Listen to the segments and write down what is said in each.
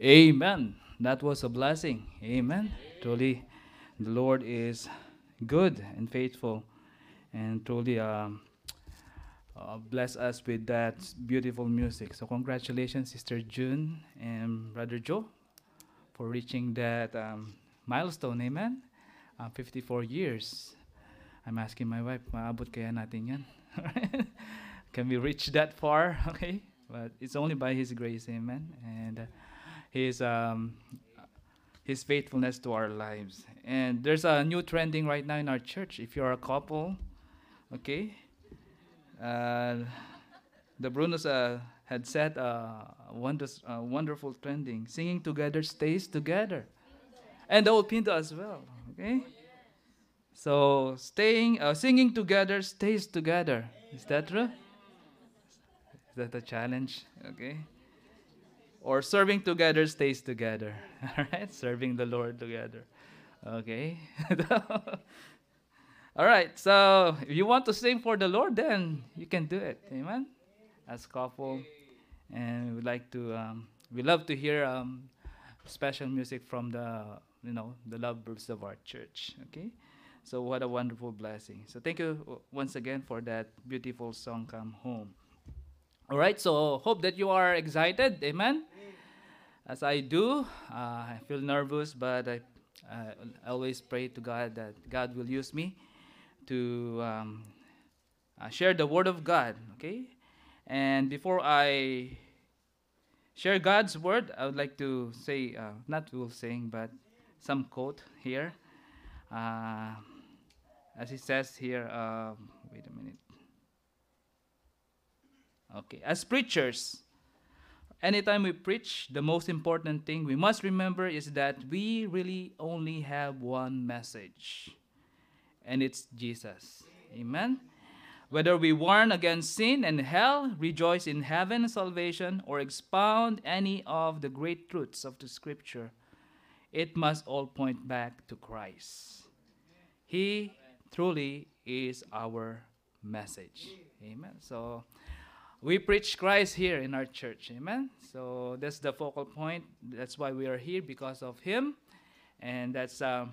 Amen. That was a blessing. Amen. Truly, the Lord is good and faithful, and truly um, uh, bless us with that beautiful music. So, congratulations, Sister June and Brother Joe, for reaching that um, milestone. Amen. Uh, 54 years. I'm asking my wife, maabot kaya natin yan? Can we reach that far? Okay. But it's only by His grace. Amen. And uh, His um, His faithfulness to our lives. And there's a new trending right now in our church. If you're a couple, okay, uh, the Brunos uh, had said a wonders, uh, wonderful trending. Singing together stays together. And the old Pinto as well, okay? So staying, uh, singing together stays together. Is that true? Is that a challenge? Okay or serving together stays together. All right, serving the Lord together. Okay. All right. So if you want to sing for the Lord, then you can do it. Amen. As couple, and we like to, um, we love to hear um, special music from the, you know, the lovebirds of our church. Okay. So what a wonderful blessing. So thank you once again for that beautiful song, "Come Home." All right, so hope that you are excited. Amen. As I do, uh, I feel nervous, but I, uh, always pray to God that God will use me to um, uh, share the Word of God. Okay, and before I share God's Word, I would like to say, uh, not will sing, but some quote here. Uh, as it says here, um, wait a minute. Okay, as preachers, anytime we preach, the most important thing we must remember is that we really only have one message, and it's Jesus. Amen. Whether we warn against sin and hell, rejoice in heaven and salvation, or expound any of the great truths of the Scripture, it must all point back to Christ. He truly is our message. Amen. So, we preach Christ here in our church. Amen. So that's the focal point. That's why we are here because of Him, and that's uh,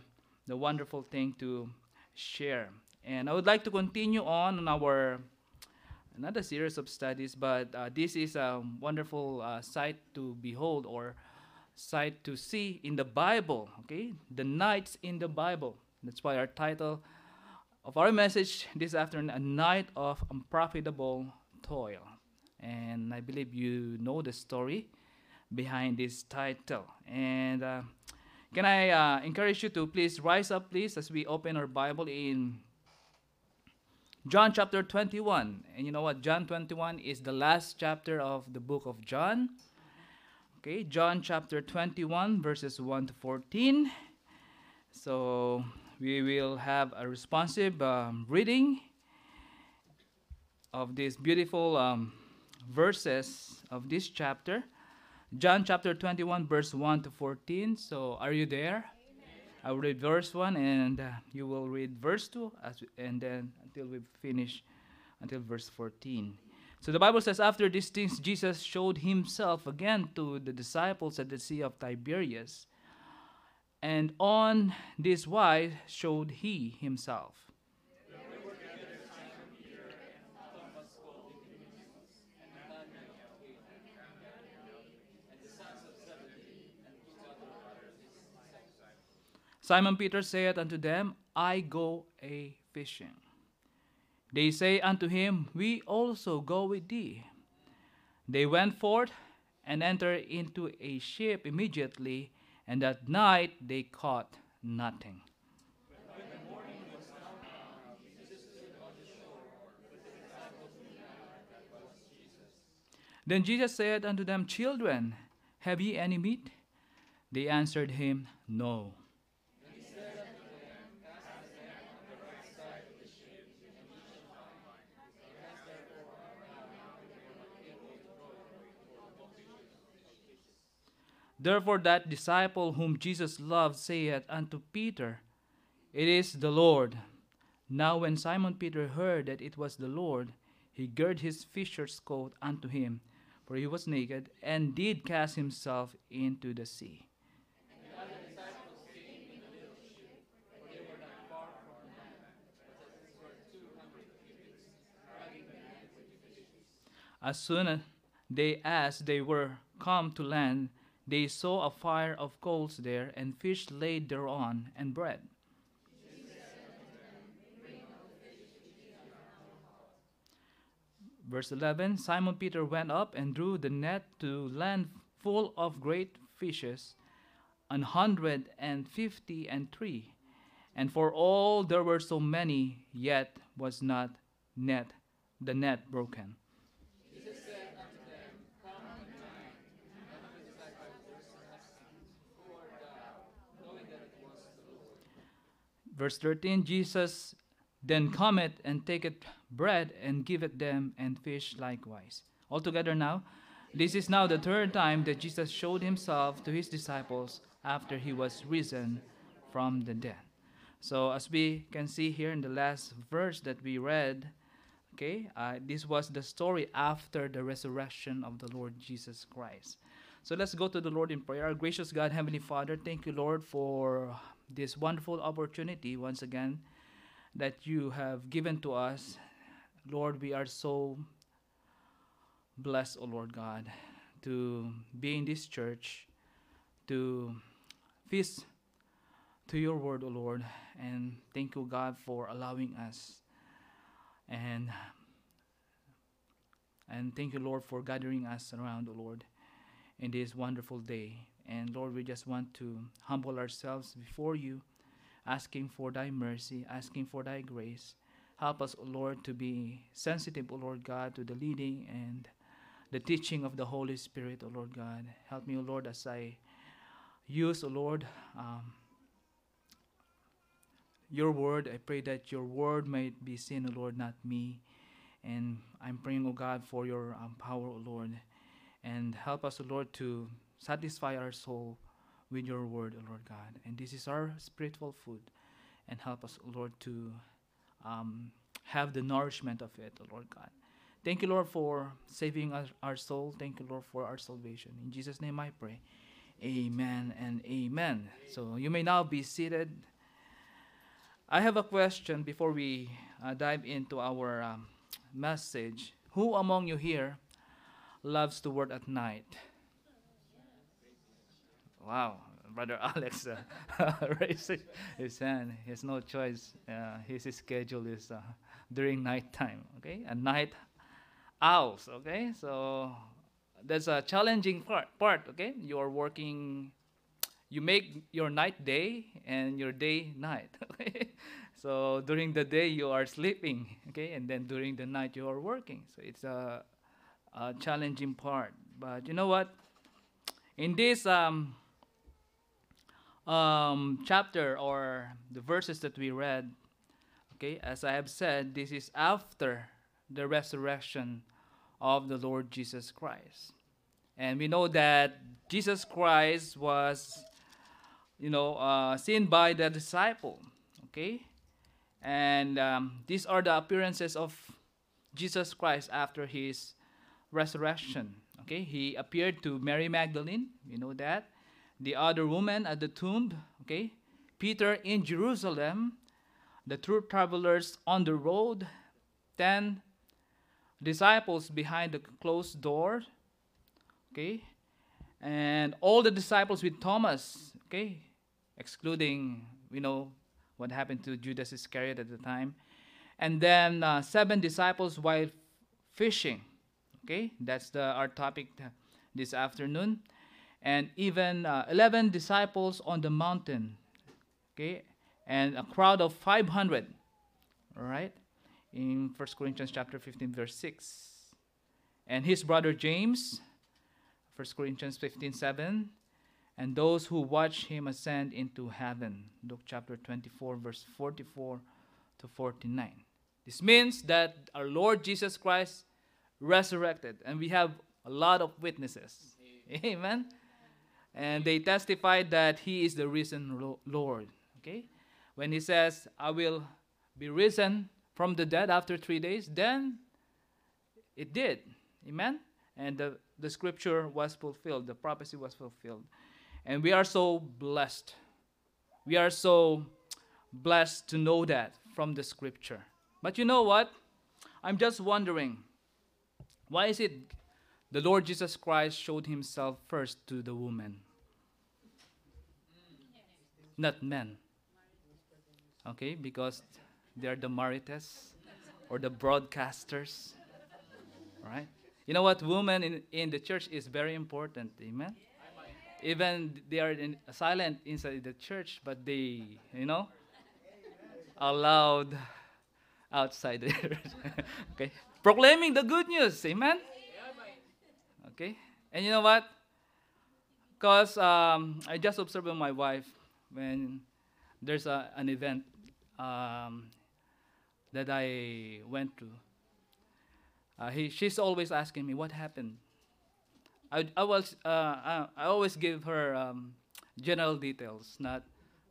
the wonderful thing to share. And I would like to continue on our another series of studies, but uh, this is a wonderful uh, sight to behold or sight to see in the Bible. Okay, the nights in the Bible. That's why our title of our message this afternoon: a night of unprofitable toil and I believe you know the story behind this title. And uh, can I uh, encourage you to please rise up, please, as we open our Bible in John chapter 21. And you know what? John 21 is the last chapter of the book of John. Okay, John chapter 21, verses 1 to 14. So we will have a responsive um, reading of this beautiful um, verses of this chapter. John chapter 21, verse 1 to 14. So, are you there? I will read verse 1 and uh, you will read verse 2 as, and then until we finish until verse 14. So the Bible says, After these things, Jesus showed himself again to the disciples at the Sea of Tiberias. And on this wise showed he himself. Simon Peter saith unto them, I go a fishing. They say unto him, We also go with thee. They went forth and entered into a ship immediately, and that night they caught nothing. Then Jesus said unto them, Children, have ye any meat? They answered him, No. Therefore, that disciple whom Jesus loved saith unto Peter, It is the Lord. Now, when Simon Peter heard that it was the Lord, he girded his fisher's coat unto him, for he was naked, and did cast himself into the sea. As soon as they as they were come to land, they saw a fire of coals there, and fish laid thereon, and bread. Verse 11 Simon Peter went up and drew the net to land full of great fishes, an hundred and fifty and three. And for all there were so many, yet was not net the net broken. Verse 13 Jesus then cometh and taketh bread and giveth them, and fish likewise. Altogether now, this is now the third time that Jesus showed himself to his disciples after he was risen from the dead. So, as we can see here in the last verse that we read, okay, uh, this was the story after the resurrection of the Lord Jesus Christ. So, let's go to the Lord in prayer. Gracious God, Heavenly Father, thank you, Lord, for this wonderful opportunity once again that you have given to us. Lord, we are so blessed, O oh Lord God, to be in this church, to feast to your word, O oh Lord. And thank you, God, for allowing us. And and thank you, Lord, for gathering us around, O oh Lord, in this wonderful day. And Lord, we just want to humble ourselves before you asking for thy mercy, asking for thy grace. Help us, O Lord, to be sensitive, O Lord God, to the leading and the teaching of the Holy Spirit, O Lord God. Help me, O Lord, as I use, O Lord, um, your word. I pray that your word might be seen, O Lord, not me. And I'm praying, O God, for your um, power, O Lord. And help us, O Lord, to satisfy our soul with your word, O Lord God. And this is our spiritual food. And help us, O Lord, to um, have the nourishment of it, O Lord God. Thank you, Lord, for saving our, our soul. Thank you, Lord, for our salvation. In Jesus' name I pray. Amen and amen. So you may now be seated. I have a question before we uh, dive into our um, message. Who among you here loves to work at night? Wow, Brother Alex uh, raised his hand. He has no choice. Uh, his schedule is uh, during night time. Okay, and night owls. Okay, so that's a challenging part. Part. Okay, you are working. You make your night day and your day night. Okay, so during the day you are sleeping. Okay, and then during the night you are working. So it's a, a challenging part. But you know what? In this um, um, chapter or the verses that we read, okay, as I have said, this is after the resurrection of the Lord Jesus Christ. And we know that Jesus Christ was, you know, uh, seen by the disciple, okay? And um, these are the appearances of Jesus Christ after his resurrection. Okay, he appeared to Mary Magdalene, you know that the other woman at the tomb, okay? Peter in Jerusalem, the true travelers on the road, 10 disciples behind the closed door, okay? And all the disciples with Thomas, okay? Excluding, we know what happened to Judas Iscariot at the time. And then uh, seven disciples while fishing, okay? That's the, our topic this afternoon and even uh, 11 disciples on the mountain okay? And a crowd of 500 all right in 1 corinthians chapter 15 verse 6 and his brother james 1 corinthians 15 7 and those who watch him ascend into heaven luke chapter 24 verse 44 to 49 this means that our lord jesus christ resurrected and we have a lot of witnesses. Amen and they testified that he is the risen Lord. Okay? When he says, I will be risen from the dead after three days, then it did. Amen? And the the scripture was fulfilled, the prophecy was fulfilled. And we are so blessed. We are so blessed to know that from the scripture. But you know what? I'm just wondering why is it the Lord Jesus Christ showed himself first to the woman? Not men. Okay, because they're the marites or the broadcasters. Right? You know what? Women in, in the church is very important. Amen? Even they are in, silent inside the church, but they, you know, are loud outside the okay? Proclaiming the good news. Amen? Okay? And you know what? Because um, I just observed my wife when there's a, an event um, that I went to. Uh, he, she's always asking me what happened. I, I was uh, I, I always give her um, general details, not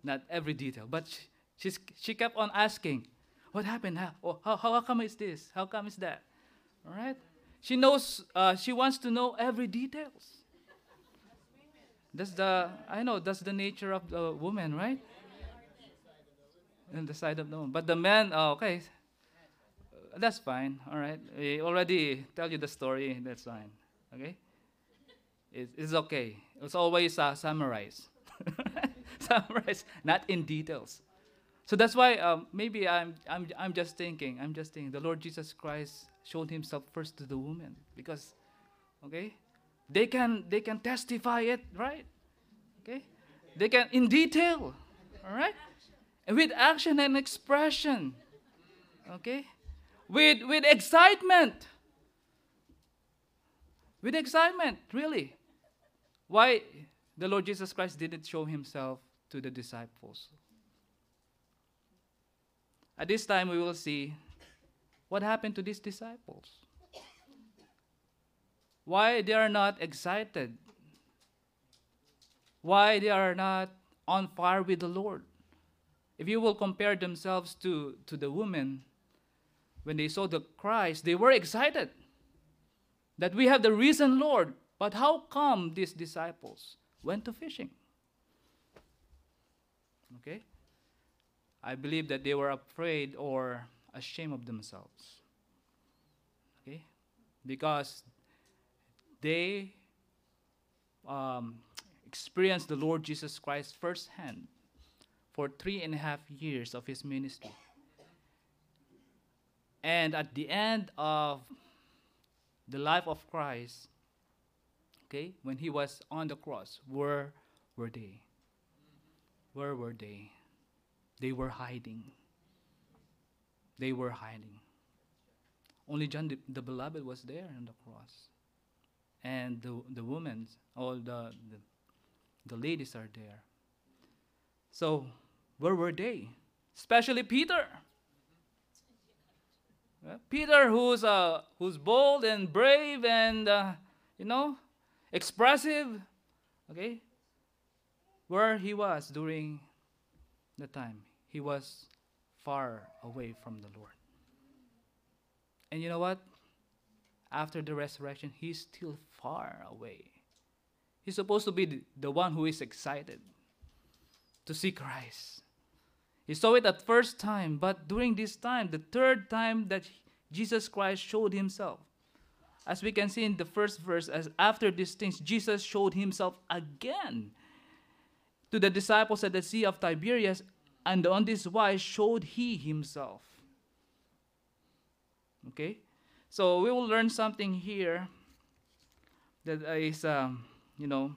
not every detail. But she, she's, she kept on asking, "What happened? How, oh, how, how come is this? How come is that?" All right. She knows. Uh, she wants to know every details. That's the I know that's the nature of the woman, right? And the side of the woman. But the man, oh, okay, that's fine. All right. We already tell you the story. That's fine. Okay. It's, it's okay. It's always uh, summarized. summarized, not in details. So that's why um, maybe I'm, I'm, I'm just thinking, I'm just thinking, the Lord Jesus Christ showed himself first to the woman because, okay, they can, they can testify it, right? Okay? They can, in detail, all right? And with action and expression, okay? With, with excitement. With excitement, really. Why the Lord Jesus Christ didn't show himself to the disciples? At this time, we will see what happened to these disciples. Why they are not excited? Why they are not on fire with the Lord? If you will compare themselves to, to the women, when they saw the Christ, they were excited that we have the risen Lord. But how come these disciples went to fishing? Okay? I believe that they were afraid or ashamed of themselves. Okay? Because they um, experienced the Lord Jesus Christ firsthand for three and a half years of his ministry. And at the end of the life of Christ, okay, when he was on the cross, where were they? Where were they? They were hiding. They were hiding. Only John the, the beloved was there on the cross. And the, the women, all the, the, the ladies are there. So, where were they? Especially Peter. Peter, who's uh, who's bold and brave and uh, you know expressive, okay, where he was during the time he was far away from the Lord. And you know what? After the resurrection, he's still far away. He's supposed to be the, one who is excited to see Christ. He saw it at first time, but during this time, the third time that Jesus Christ showed himself, as we can see in the first verse, as after these things, Jesus showed himself again to the disciples at the Sea of Tiberias, and on this wise showed he himself. Okay? So we will learn something here that is, um, you know,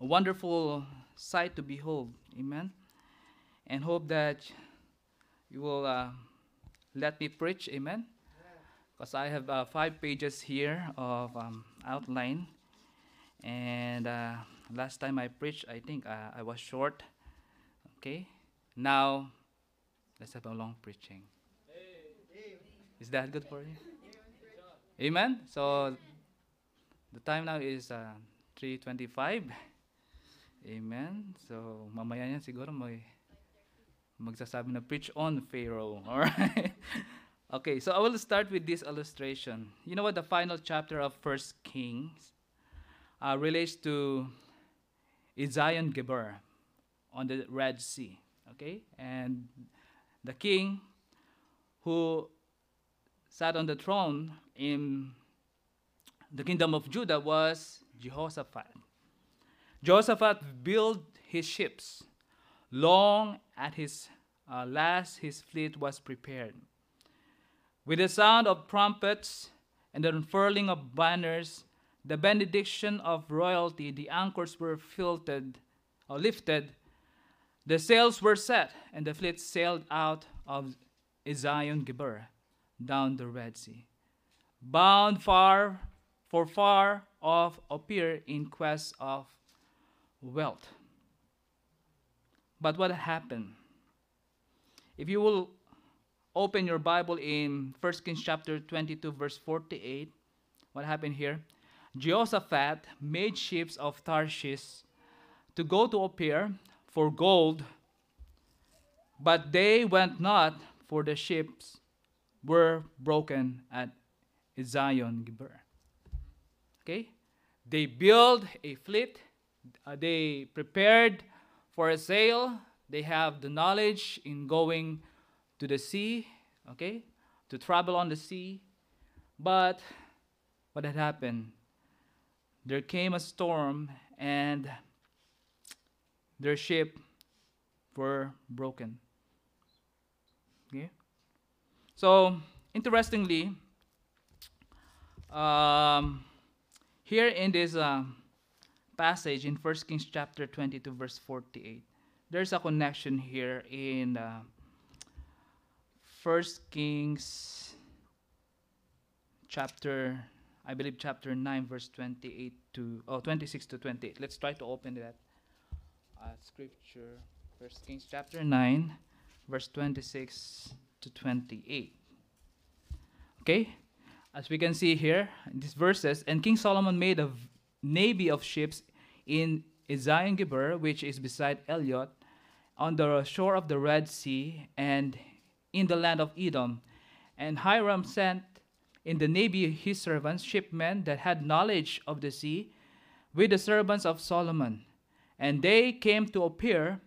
a wonderful sight to behold. Amen and hope that you will uh, let me preach. Amen. Because I have uh, five pages here of um, outline, and uh, last time I preached, I think uh, I was short. Okay. Now, let's have a long preaching. Is that good for you? Amen. So the time now is uh, 3:25. Amen. So mamaya yan siguro may magsasabi na preach on Pharaoh. All right. Okay, so I will start with this illustration. You know what? The final chapter of First Kings uh, relates to Ezion Geber on the Red Sea. Okay, and the king who sat on the throne in the kingdom of Judah was Jehoshaphat. Jehoshaphat built his ships. Long at his uh, last, his fleet was prepared. With the sound of trumpets and the unfurling of banners, the benediction of royalty, the anchors were filtered or lifted, the sails were set, and the fleet sailed out of Ezion Geber down the Red Sea, bound far for far off Ophir in quest of wealth. But what happened? If you will open your Bible in 1 Kings chapter 22, verse 48, what happened here? Jehoshaphat made ships of Tarshish to go to Ophir for gold, but they went not, for the ships were broken at Zion Geber. Okay? They build a fleet, uh, they prepared for a sail, they have the knowledge in going to the sea, okay? To travel on the sea. But what had happened? There came a storm and their ship were broken. Okay? So, interestingly, um, here in this uh, passage in 1 Kings chapter 22, verse 48, there's a connection here in uh, 1 Kings chapter, I believe chapter 9, verse 28 to, oh, 26 to 28. Let's try to open that uh, scripture. 1 Kings chapter 9, verse 26 to 28. Okay? As we can see here, in these verses, and King Solomon made a navy of ships in Ezion Geber, which is beside Eloth, on the shore of the Red Sea, and in the land of Edom. And Hiram sent in the navy his servants, shipmen that had knowledge of the sea, with the servants of Solomon. And they came to Ophir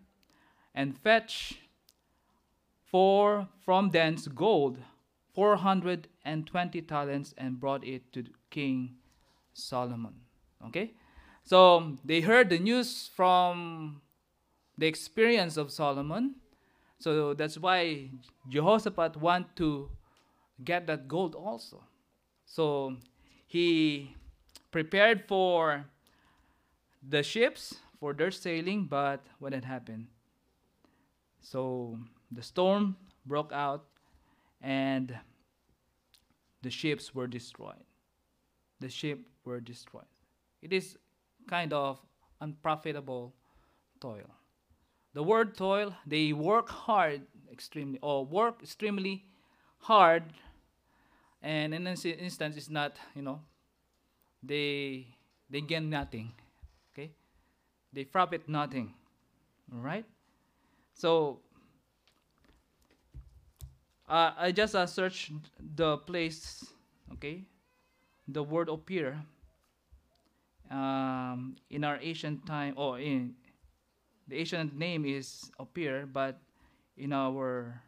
and fetch for from thence gold, four hundred and twenty talents, and brought it to King Solomon. Okay? So they heard the news from the experience of Solomon. So that's why Jehoshaphat want to get that gold also. So he prepared for the ships for their sailing, but what had happened? So the storm broke out and the ships were destroyed. The ship were destroyed. It is kind of unprofitable toil. The word toil, they work hard extremely, or work extremely hard, and in this instance, it's not, you know, they they gain nothing. Okay, they profit nothing. All right. So uh, I just uh, searched the place. Okay, the word Ophir um, in our ancient time, or in the ancient name is Ophir, but in our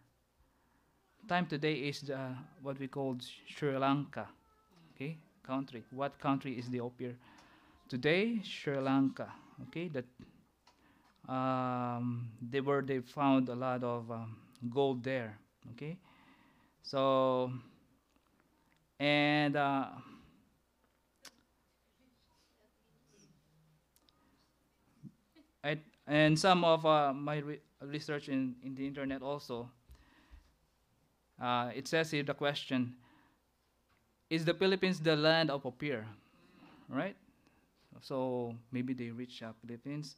time today is the, what we call Sri Lanka. Okay, country. What country is the Ophir? Today, Sri Lanka. Okay, that um, they were they found a lot of um, gold there. Okay, so and uh, I and some of uh, my re research in, in the internet also, uh, it says here the question, is the Philippines the land of Ophir? Right? So maybe they reach uh, Philippines.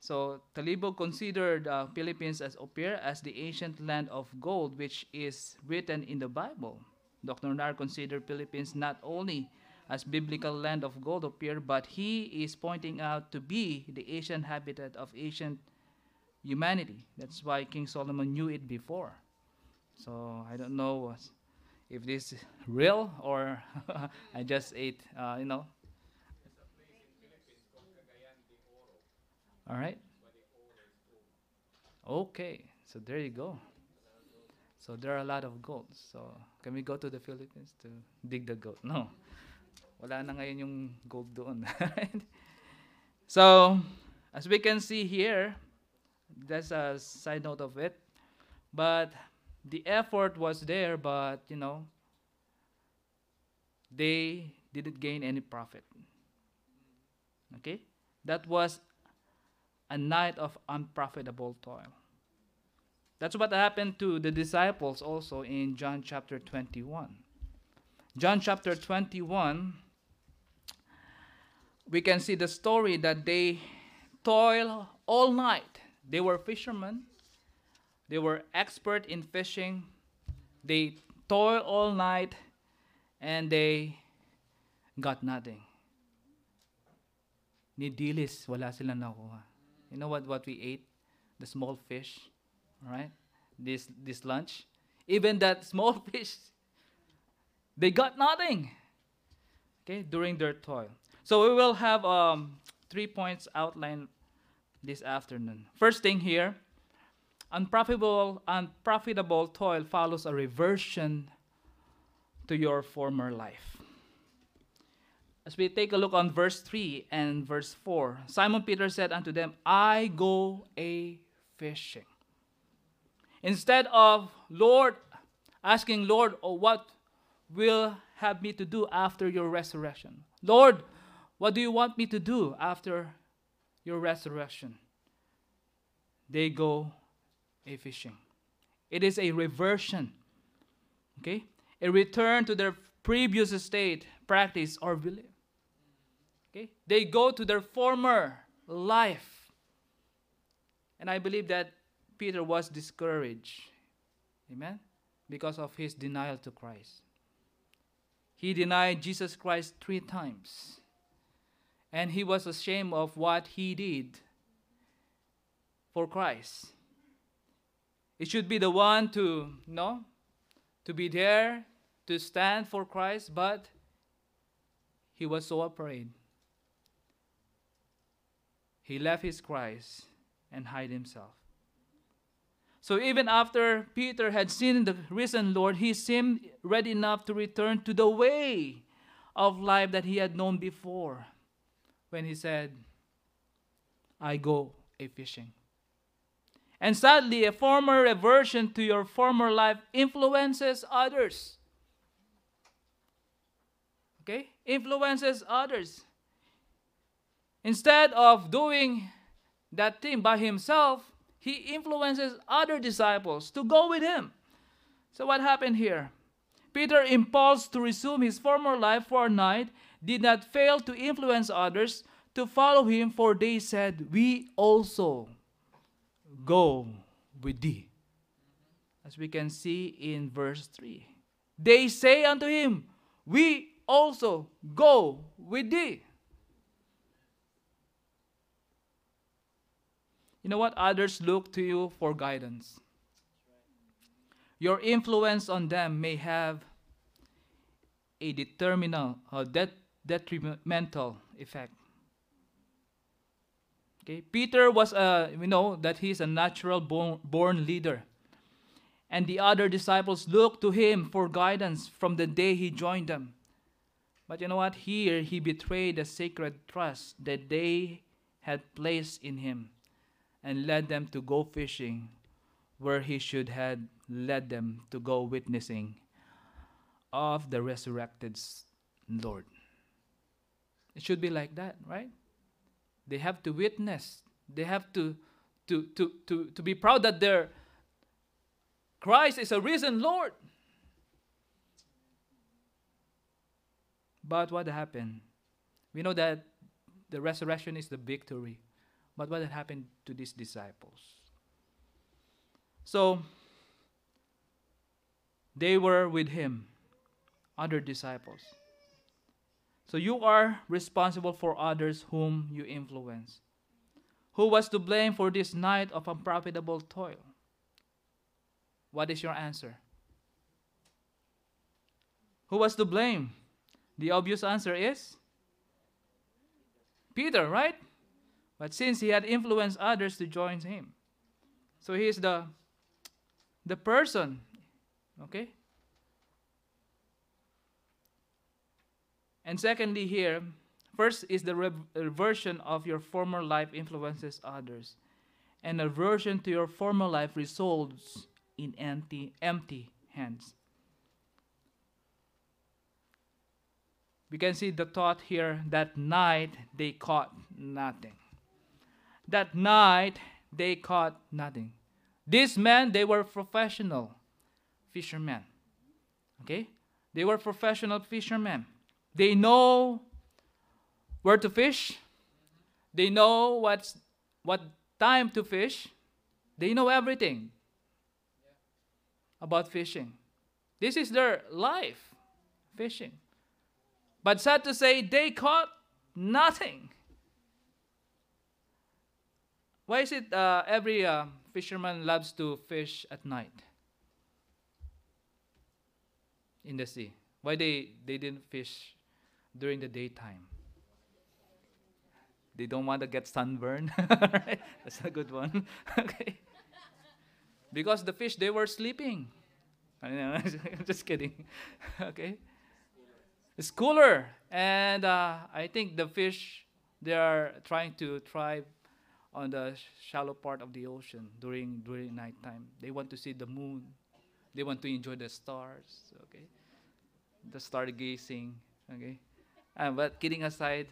So Talibog considered uh, Philippines as Ophir as the ancient land of gold, which is written in the Bible. Dr. Nar considered Philippines not only as biblical land of gold Ophir, but he is pointing out to be the ancient habitat of ancient humanity. That's why King Solomon knew it before. So I don't know. if this is real or I just ate, uh, you know. All right. Okay, so there you go. So there are a lot of gold. So can we go to the Philippines to dig the gold? No. Wala na ngayon yung gold doon. so, as we can see here, that's a side note of it. But the effort was there, but you know, they didn't gain any profit. Okay? That was a night of unprofitable toil. That's what happened to the disciples also in John chapter 21. John chapter 21, we can see the story that they toil all night. They were fishermen. They were expert in fishing. They toil all night and they got nothing. Ni wala silang nakuha. You know what, what we ate? The small fish, right? This, this lunch. Even that small fish, they got nothing. Okay, during their toil. So we will have um, three points outlined this afternoon. First thing here, unprofitable, unprofitable toil follows a reversion to your former life. As we take a look on verse 3 and verse 4, Simon Peter said unto them, I go a fishing. Instead of Lord, asking Lord, oh, what will have me to do after your resurrection? Lord, what do you want me to do after your resurrection? They go a fishing. It is a reversion. Okay? A return to their previous state, practice, or belief. Okay? They go to their former life. And I believe that Peter was discouraged. Amen? Because of his denial to Christ. He denied Jesus Christ three times. And he was ashamed of what he did for Christ. It should be the one to, you know, to be there, to stand for Christ, but he was so afraid. He left his Christ and hid himself. So even after Peter had seen the risen Lord, he seemed ready enough to return to the way of life that he had known before when he said, I go a fishing. And sadly, a former aversion to your former life influences others. Okay? Influences others. Instead of doing that thing by himself, he influences other disciples to go with him. So, what happened here? Peter, impulsed to resume his former life for a night, did not fail to influence others to follow him, for they said, We also go with thee. As we can see in verse 3. They say unto him, We also go with thee. You know what? Others look to you for guidance. Your influence on them may have a determinal or det- detrimental effect. Okay, Peter was a we know that he's a natural born, born leader. And the other disciples looked to him for guidance from the day he joined them. But you know what? Here he betrayed the sacred trust that they had placed in him and led them to go fishing where he should have led them to go witnessing of the resurrected Lord. It should be like that, right? They have to witness. They have to, to, to, to, to be proud that their Christ is a risen Lord. But what happened? We know that the resurrection is the victory. But what happened to these disciples? So, they were with him, other disciples. So you are responsible for others whom you influence. Who was to blame for this night of unprofitable toil? What is your answer? Who was to blame? The obvious answer is Peter, right? But since he had influenced others to join him, so he is the the person, okay? And secondly, here, first is the reversion of your former life influences others, and aversion to your former life results in empty, empty hands. We can see the thought here that night they caught nothing. That night they caught nothing. These men, they were professional fishermen. Okay? They were professional fishermen. They know where to fish. They know what's what time to fish. They know everything about fishing. This is their life, fishing. But sad to say, they caught nothing. Why is it uh, every uh, fisherman loves to fish at night in the sea? Why they, they didn't fish during the daytime? They don't want to get sunburned. right? That's a good one. okay. Because the fish, they were sleeping. I'm just kidding. okay. It's cooler. And uh, I think the fish, they are trying to thrive on the shallow part of the ocean during during nighttime. They want to see the moon. They want to enjoy the stars. Okay, the stargazing. Okay, uh, but kidding aside,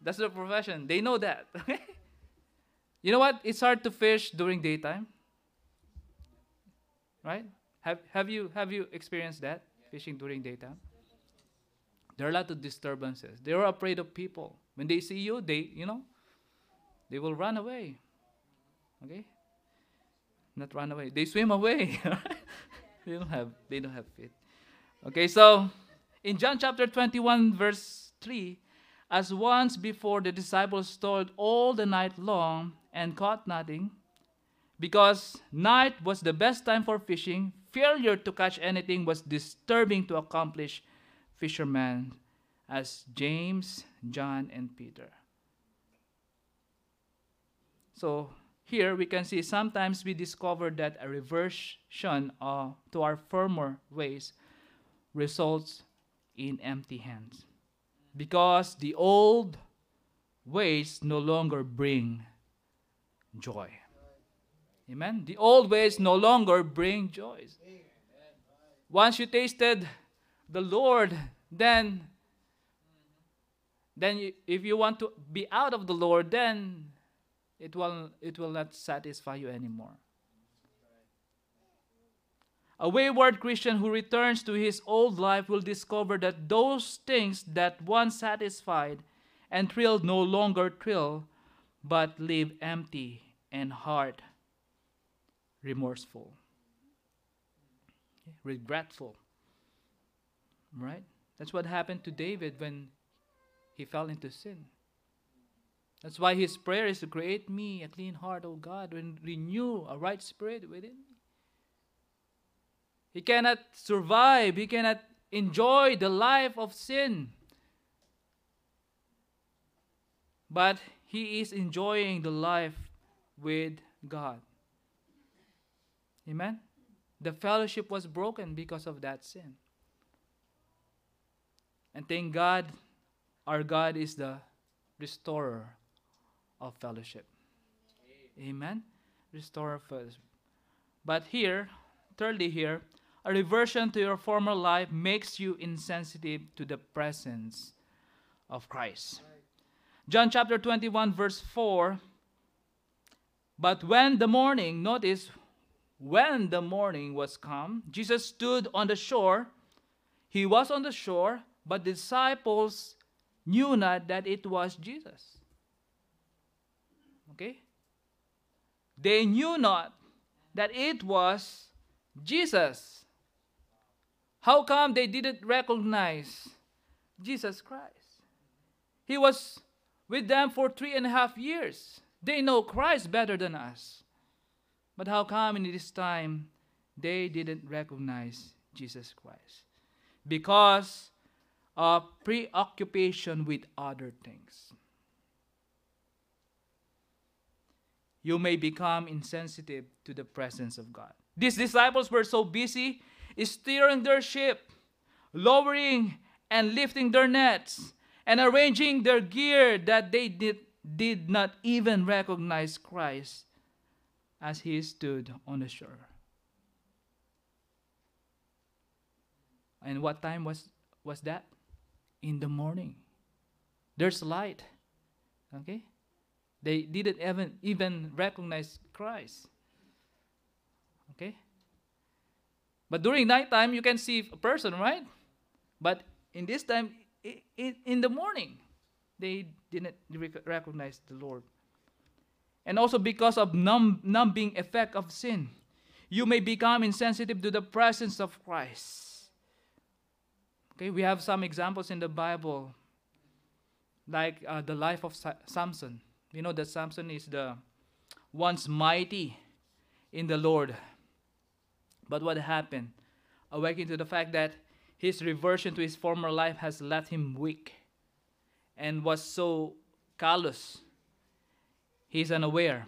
that's their profession. They know that. you know what? It's hard to fish during daytime. Right? Have Have you Have you experienced that fishing during daytime? There are a lot of disturbances. They are afraid of people. When they see you, they you know they will run away. Okay? Not run away. They swim away. they don't have they don't have feet. Okay, so in John chapter 21 verse 3, as once before the disciples toiled all the night long and caught nothing, because night was the best time for fishing, failure to catch anything was disturbing to accomplish fishermen as James, John, and Peter. So here we can see sometimes we discover that a reversion uh, to our former ways results in empty hands because the old ways no longer bring joy. Amen. The old ways no longer bring joy. Once you tasted the Lord, then then you, if you want to be out of the Lord, then it will, it will not satisfy you anymore. A wayward Christian who returns to his old life will discover that those things that once satisfied and thrilled no longer thrill, but leave empty and heart remorseful, regretful. Right? That's what happened to David when he fell into sin. That's why his prayer is to create me a clean heart, O God, and renew a right spirit within me. He cannot survive, he cannot enjoy the life of sin. But he is enjoying the life with God. Amen? The fellowship was broken because of that sin. And thank God, our God is the restorer of fellowship. Amen. Restore fellowship. But here, thirdly, here, a reversion to your former life makes you insensitive to the presence of Christ. John chapter 21, verse 4. But when the morning, notice, when the morning was come, Jesus stood on the shore. He was on the shore, but disciples knew not that it was Jesus. Okay? They knew not that it was Jesus. How come they didn't recognize Jesus Christ? He was with them for three and a half years. They know Christ better than us. But how come in this time they didn't recognize Jesus Christ? because of preoccupation with other things. You may become insensitive to the presence of God. These disciples were so busy steering their ship, lowering and lifting their nets, and arranging their gear that they did, did not even recognize Christ as he stood on the shore. And what time was, was that? In the morning. There's light. Okay? They didn't even, even recognize Christ. Okay? But during nighttime, you can see a person, right? But in this time, in, the morning, they didn't recognize the Lord. And also because of numb, numbing effect of sin, you may become insensitive to the presence of Christ. Okay, we have some examples in the Bible, like uh, the life of Sa- Samson. You know that Samson is the once mighty in the Lord. But what happened? Awakening to the fact that his reversion to his former life has left him weak and was so callous. He's unaware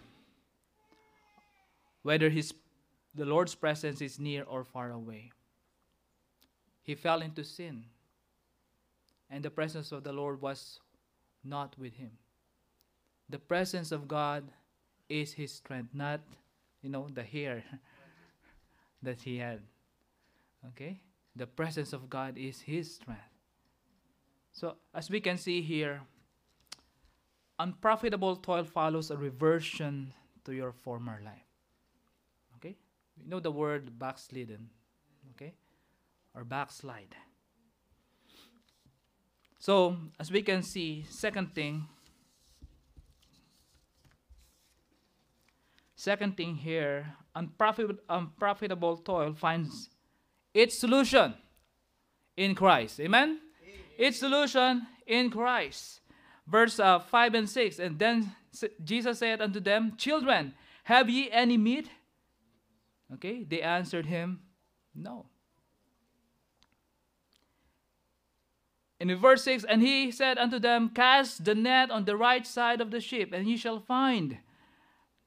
whether his the Lord's presence is near or far away he fell into sin. And the presence of the Lord was not with him. The presence of God is his strength, not, you know, the hair that he had. Okay? The presence of God is his strength. So, as we can see here, unprofitable toil follows a reversion to your former life. Okay? You know the word backslidden okay? or backslide. So, as we can see, second thing, second thing here, unprofit, unprofitable toil finds its solution in Christ. Amen? Amen. Its solution in Christ. Verse uh, 5 and 6. And then Jesus said unto them, Children, have ye any meat? Okay, they answered him, No. And in verse 6, and he said unto them, Cast the net on the right side of the ship, and ye shall find.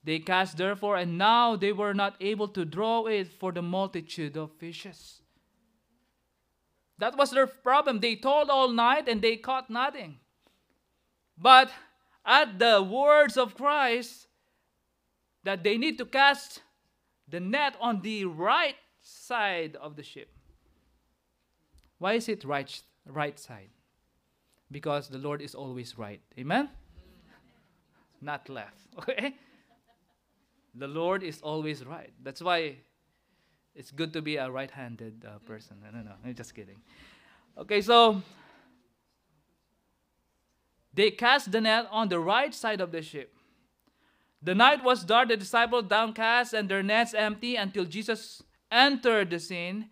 They cast therefore, and now they were not able to draw it for the multitude of fishes. That was their problem. They toiled all night and they caught nothing. But at the words of Christ, that they need to cast the net on the right side of the ship. Why is it right right side. Because the Lord is always right. Amen? Not left. Okay? The Lord is always right. That's why it's good to be a right handed uh, person. No, no, no. I'm just kidding. Okay, so they cast the net on the right side of the ship. The night was dark, the disciples downcast, and their nets empty until Jesus entered the scene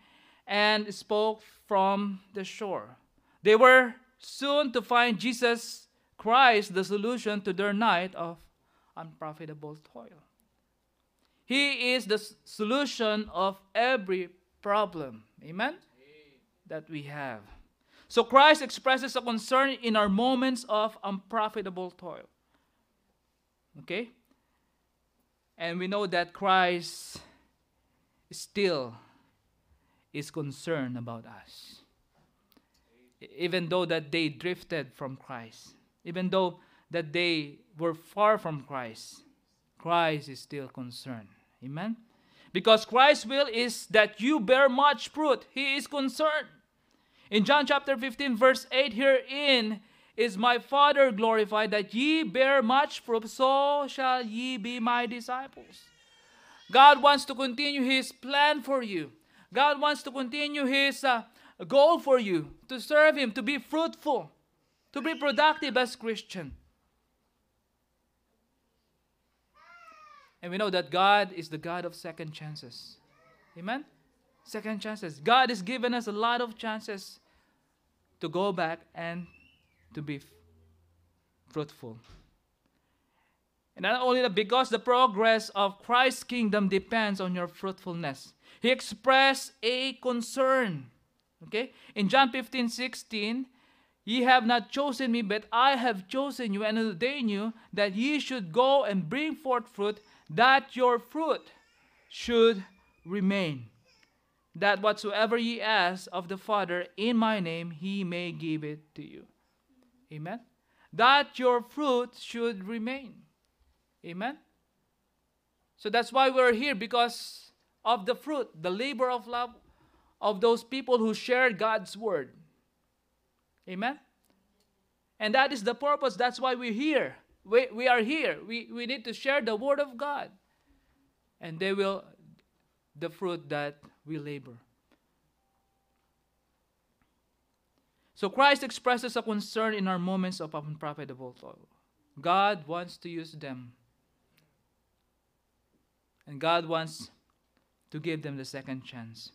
and spoke from the shore. They were soon to find Jesus Christ the solution to their night of unprofitable toil. He is the solution of every problem. Amen? That we have. So Christ expresses a concern in our moments of unprofitable toil. Okay? And we know that Christ still is concerned about us even though that they drifted from Christ, even though that they were far from Christ, Christ is still concerned. Amen? Because Christ's will is that you bear much fruit. He is concerned. In John chapter 15, verse 8, herein is my Father glorified that ye bear much fruit, so shall ye be my disciples. God wants to continue His plan for you. God wants to continue His uh, goal for you to serve Him, to be fruitful, to be productive as Christian. And we know that God is the God of second chances. Amen? Second chances. God has given us a lot of chances to go back and to be fruitful. And not only that, because the progress of Christ's kingdom depends on your fruitfulness. He expressed a concern Okay? In John 15, 16, Ye have not chosen me, but I have chosen you and ordained you that ye should go and bring forth fruit, that your fruit should remain. That whatsoever ye ask of the Father in my name, he may give it to you. Amen. That your fruit should remain. Amen. So that's why we're here because of the fruit, the labor of love of those people who shared God's word. Amen. And that is the purpose. That's why we're here. We, we are here. We, we need to share the word of God. And they will, the fruit that we labor. So Christ expresses a concern in our moments of unprofitable toil. God wants to use them. And God wants to give them the second chance.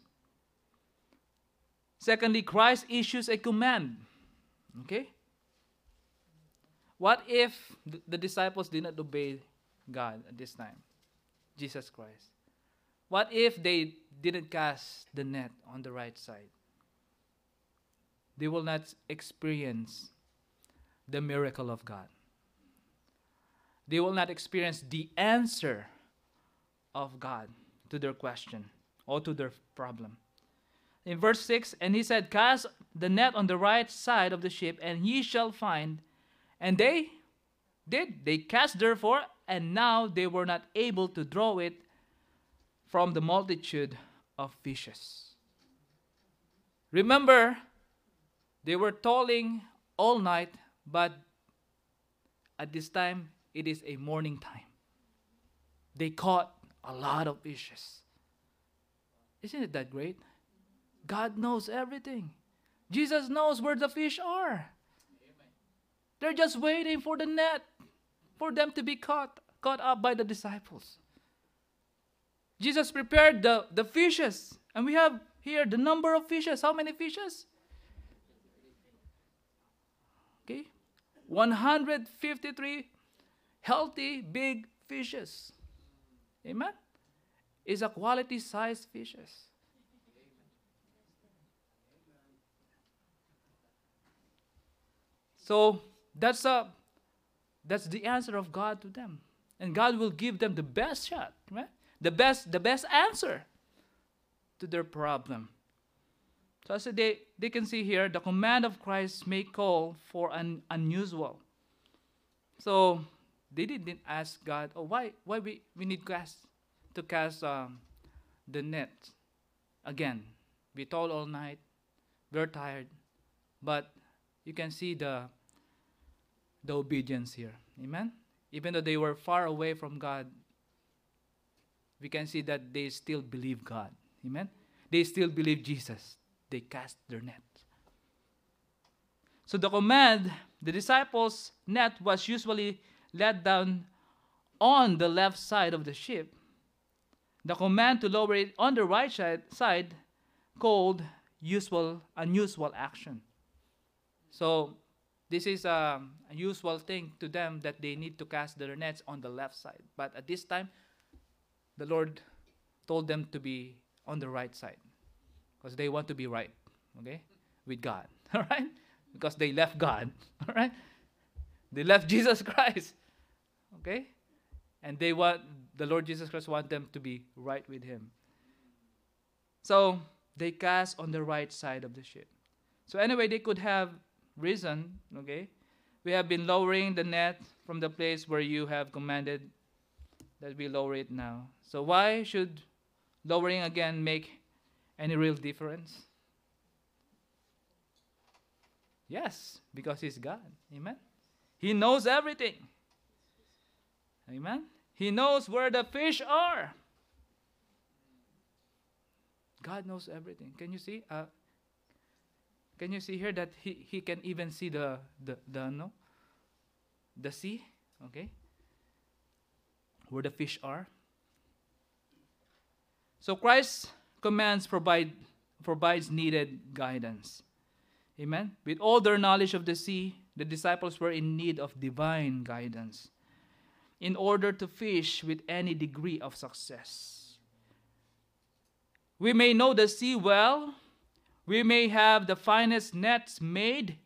Secondly, Christ issues a command. Okay? What if the disciples did not obey God at this time? Jesus Christ. What if they didn't cast the net on the right side? They will not experience the miracle of God. They will not experience the answer of God to their question or to their problem. In verse 6, and he said, Cast the net on the right side of the ship, and ye shall find. And they did. They cast therefore, and now they were not able to draw it from the multitude of fishes. Remember, they were toiling all night, but at this time it is a morning time. They caught a lot of fishes. Isn't it that great? God knows everything. Jesus knows where the fish are. They're just waiting for the net for them to be caught caught up by the disciples. Jesus prepared the, the fishes, and we have here the number of fishes. How many fishes? Okay. 153 healthy big fishes. Amen. Is a quality sized fishes. So that's a that's the answer of God to them. And God will give them the best shot, right? The best the best answer to their problem. So as they, they can see here, the command of Christ may call for an unusual. So they didn't ask God, oh, why, why we, we need cast, to cast um, the net again. We told all night, we're tired, but you can see the the obedience here. Amen? Even though they were far away from God, we can see that they still believe God. Amen? They still believe Jesus. They cast their net. So the command, the disciples' net was usually let down on the left side of the ship. The command to lower it on the right side, called usual unusual action. So this is um, a, a usual thing to them that they need to cast their nets on the left side. But at this time, the Lord told them to be on the right side because they want to be right, okay, with God, all right? Because they left God, all right? They left Jesus Christ, okay? And they want the Lord Jesus Christ want them to be right with Him. So they cast on the right side of the ship. So anyway, they could have reason, okay, we have been lowering the net from the place where you have commanded that we lower it now. So why should lowering again make any real difference? Yes, because He's God. Amen. He knows everything. Amen. He knows where the fish are. God knows everything. Can you see? Uh, can you see here that he, he can even see the, the, the, no? the sea? Okay? Where the fish are. So Christ's commands provide provides needed guidance. Amen. With all their knowledge of the sea, the disciples were in need of divine guidance in order to fish with any degree of success. We may know the sea well, We may have the finest nets made.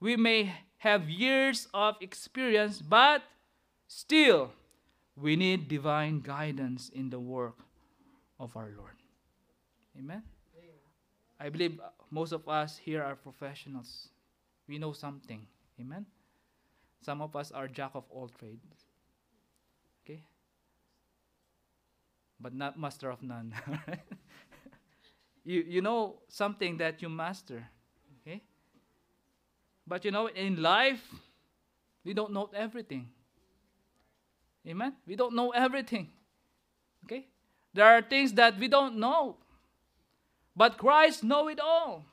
We may have years of experience, but still, we need divine guidance in the work of our Lord. Amen? I believe most of us here are professionals. We know something. Amen? Some of us are jack of all trades. Okay? But not master of none. you, you know something that you master. Okay? But you know, in life, we don't know everything. Amen? We don't know everything. Okay? There are things that we don't know. But Christ know it all.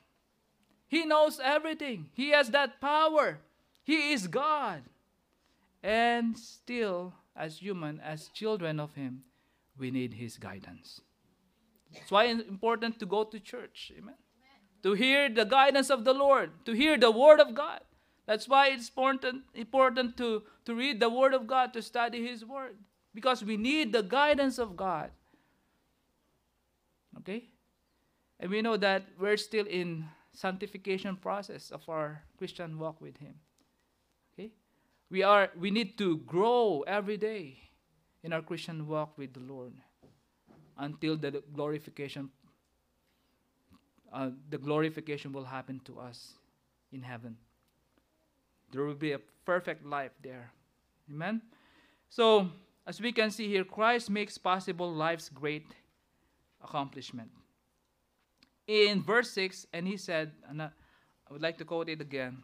He knows everything. He has that power. He is God. And still, as human, as children of Him, we need His guidance. That's why it's important to go to church. Amen. To hear the guidance of the Lord, to hear the Word of God. That's why it's important, important to, to read the Word of God, to study His Word. Because we need the guidance of God. Okay? And we know that we're still in sanctification process of our Christian walk with Him. Okay? We are we need to grow every day in our Christian walk with the Lord until the glorification uh, the glorification will happen to us in heaven. There will be a perfect life there. Amen. So, as we can see here, Christ makes possible life's great accomplishment. In verse 6, and he said, and I would like to quote it again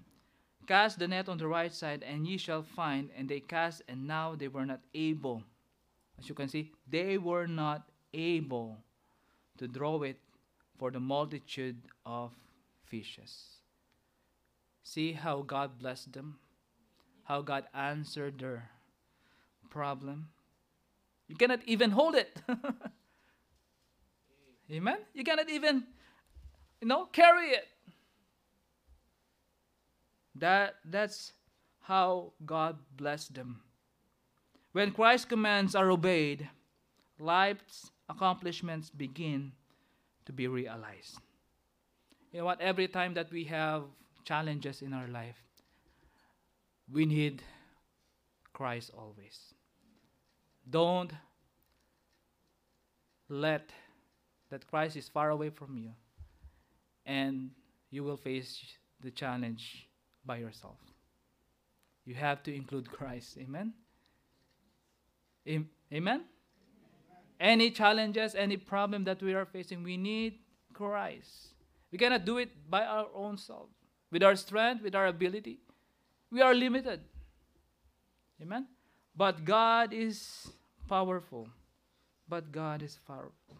Cast the net on the right side, and ye shall find. And they cast, and now they were not able. As you can see, they were not able to draw it for the multitude of fishes. See how God blessed them, how God answered their problem. You cannot even hold it. Amen? You cannot even, you know, carry it. That, that's how God blessed them. When Christ's commands are obeyed, life's accomplishments begin to be realized. You know what? Every time that we have challenges in our life, we need Christ always. Don't let that Christ is far away from you and you will face the challenge by yourself. You have to include Christ. Amen? Amen? Any challenges, any problem that we are facing, we need Christ. We cannot do it by our own self. With our strength, with our ability, we are limited. Amen? But God is powerful. But God is powerful.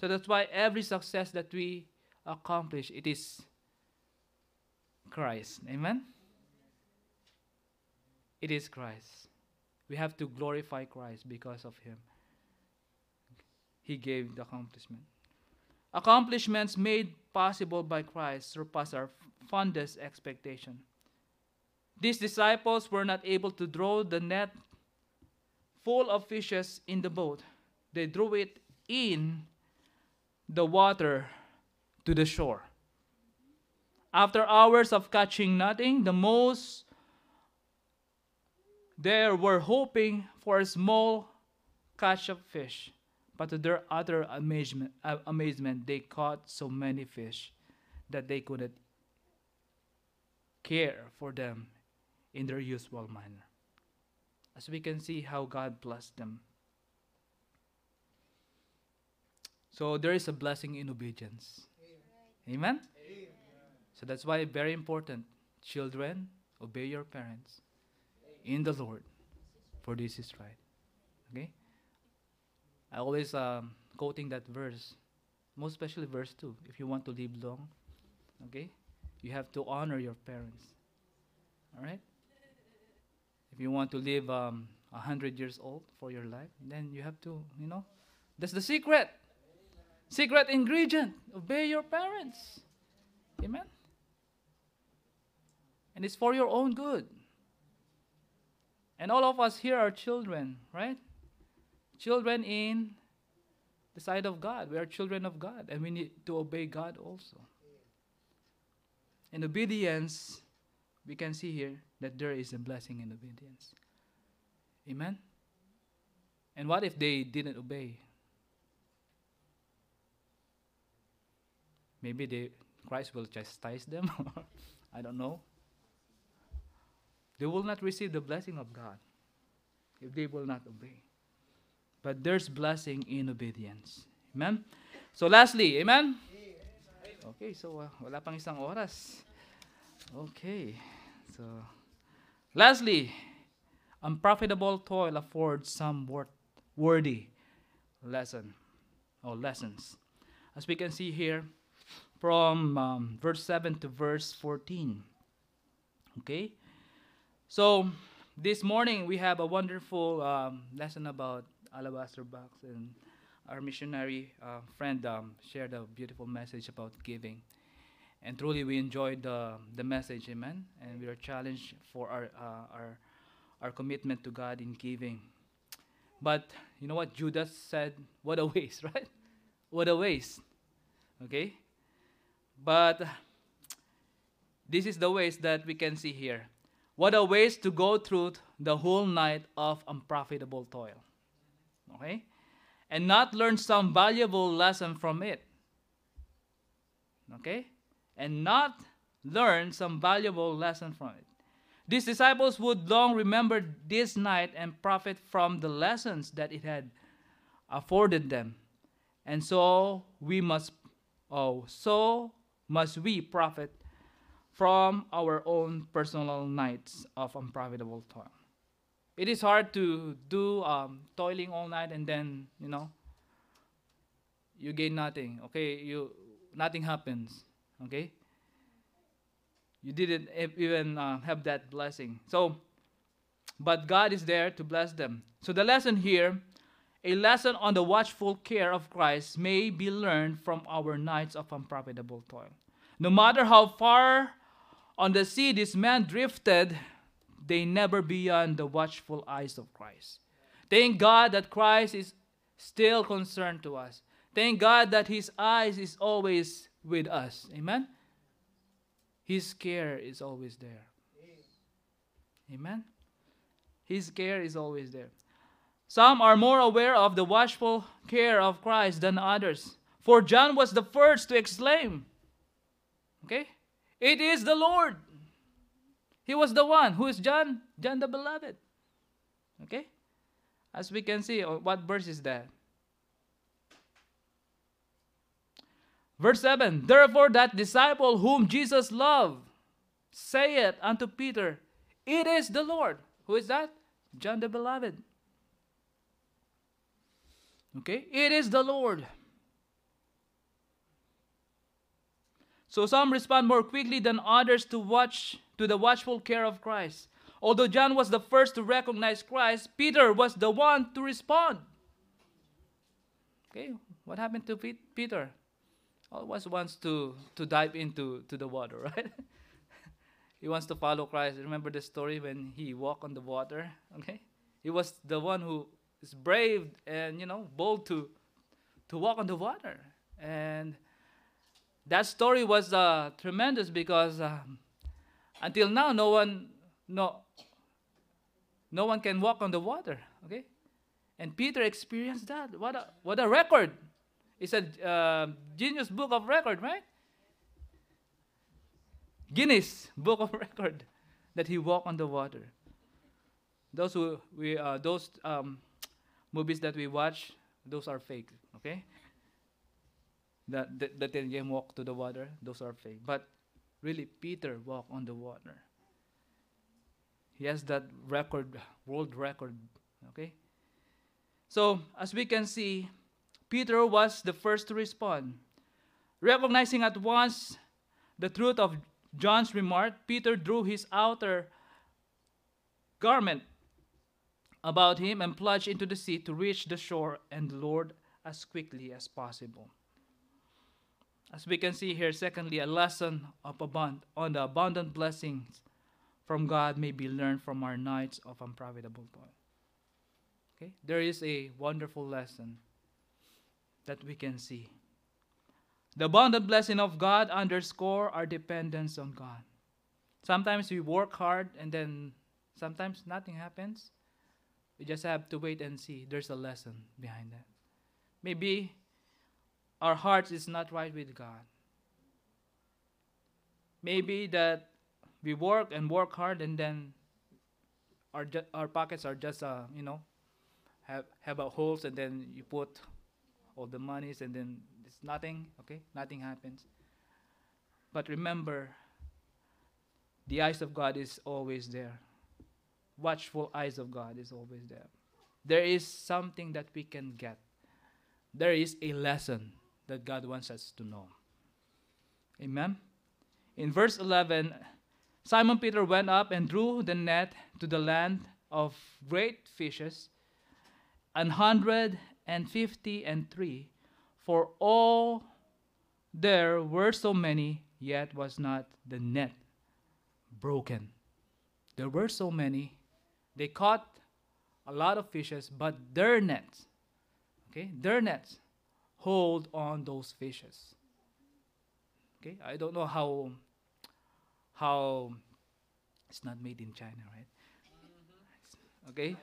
So that's why every success that we accomplish, it is Christ. Amen? It is Christ. We have to glorify Christ because of Him. He gave the accomplishment. Accomplishments made possible by Christ surpass our fondest expectation. These disciples were not able to draw the net full of fishes in the boat. They drew it in the water to the shore. After hours of catching nothing, the most there were hoping for a small catch of fish. But to their utter amazement, uh, amazement, they caught so many fish that they couldn't care for them in their usual manner. As we can see how God blessed them. So there is a blessing in obedience. Amen? Amen? So that's why very important. Children, obey your parents in the Lord, for this is right. Okay? I always um, quoting that verse, most especially verse 2. If you want to live long, okay, you have to honor your parents. All right? If you want to live um, 100 years old for your life, then you have to, you know, that's the secret. Secret ingredient obey your parents. Amen? And it's for your own good. And all of us here are children, right? Children in the sight of God. We are children of God, and we need to obey God also. in obedience, we can see here that there is a blessing in obedience. Amen? And what if they didn't obey? Maybe they, Christ will chastise them. I don't know. They will not receive the blessing of God if they will not obey. But there's blessing in obedience. Amen? So lastly, amen? Okay, so uh, wala pang isang oras. Okay. So lastly, unprofitable toil affords some worth, worthy lesson or lessons. As we can see here from um, verse 7 to verse 14. Okay? So this morning we have a wonderful um, lesson about alabaster box and our missionary uh, friend um, shared a beautiful message about giving. And truly we enjoyed the, the message amen? And we are challenged for our, uh, our, our commitment to god in giving. But you know what judas said? What a waste right? What a waste okay? But this is the waste that we can see here. What a waste to go through the whole night of unprofitable toil okay? And not learn some valuable lesson from it. Okay? And not learn some valuable lesson from it. These disciples would long remember this night and profit from the lessons that it had afforded them. And so we must oh so must we profit from our own personal nights of unprofitable toil it is hard to do um, toiling all night and then you know you gain nothing okay? You nothing happens okay? You didn't even uh, have that blessing. So but god is there to bless them. So the lesson here a lesson on the watchful care of christ may be learned from our nights of unprofitable toil. No matter how far on the sea this man drifted they never beyond the watchful eyes of Christ. Thank God that Christ is still concerned to us. Thank God that his eyes is always with us. Amen. His care is always there. Amen. His care is always there. Some are more aware of the watchful care of Christ than others. For John was the first to exclaim, Okay? It is the Lord. He was the one. Who is John? John the Beloved. Okay? As we can see, oh, what verse is that? Verse 7 Therefore, that disciple whom Jesus loved saith unto Peter, It is the Lord. Who is that? John the Beloved. Okay? It is the Lord. So some respond more quickly than others to watch to the watchful care of Christ. Although John was the first to recognize Christ, Peter was the one to respond. Okay, what happened to Peter? Always wants to, to dive into to the water, right? he wants to follow Christ. Remember the story when he walked on the water? Okay, he was the one who is brave and you know bold to to walk on the water, and that story was uh, tremendous because um, until now, no one, no, no one can walk on the water. Okay, and Peter experienced that. What a what a record! It's a uh, Guinness Book of Record, right? Guinness Book of Record that he walked on the water. Those who we uh, those um, movies that we watch, those are fake. Okay. That that, that him walk to the water, those are fake. But really Peter walked on the water. He has that record, world record. Okay? So, as we can see, Peter was the first to respond. Recognizing at once the truth of John's remark, Peter drew his outer garment about him and plunged into the sea to reach the shore and the Lord as quickly as possible. As we can see here, secondly, a lesson of abund- on the abundant blessings from God may be learned from our nights of unprofitable toil. Okay? There is a wonderful lesson that we can see. The abundant blessing of God underscore our dependence on God. Sometimes we work hard and then sometimes nothing happens. We just have to wait and see. There's a lesson behind that. Maybe our heart is not right with God. Maybe that we work and work hard and then our ju- our pockets are just uh, you know have have a holes and then you put all the monies and then it's nothing okay? Nothing happens. But remember the eyes of god is always there. Watchful eyes of god is always there. There is something that we can get. There is a lesson that god wants us to know amen in verse 11 simon peter went up and drew the net to the land of great fishes an hundred and fifty and three, for all there were so many, yet was not the net broken. There were so many, they caught a lot of fishes, but their nets, okay, their nets hold on those fishes. Okay, I don't know how how it's not made in China, right? Mm-hmm. Okay,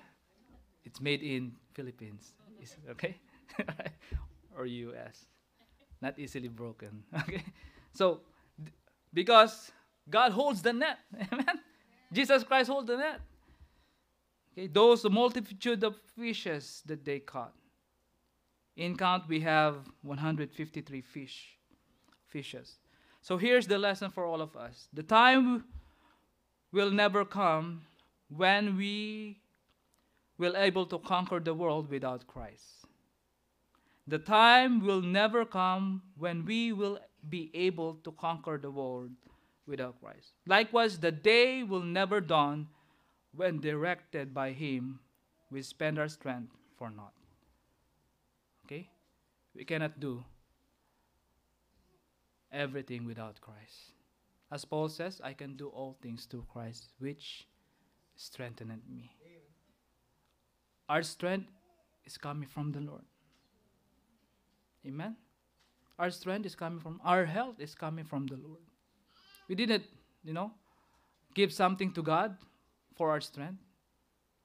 it's made in Philippines. Is okay? or US. Not easily broken. Okay? So because God holds the net. Amen. Jesus Christ holds the net. Okay, those multitude of fishes that they caught. In count we have 153 fish fishes. So here's the lesson for all of us. The time will never come when we will able to conquer the world without Christ. The time will never come when we will be able to conquer the world without Christ. Likewise, the day will never dawn when directed by Him we spend our strength for naught. Okay? We cannot do everything without Christ. As Paul says, I can do all things through Christ, which strengtheneth me. Our strength is coming from the Lord. Amen. Our strength is coming from our health is coming from the Lord. We didn't, you know, give something to God for our strength.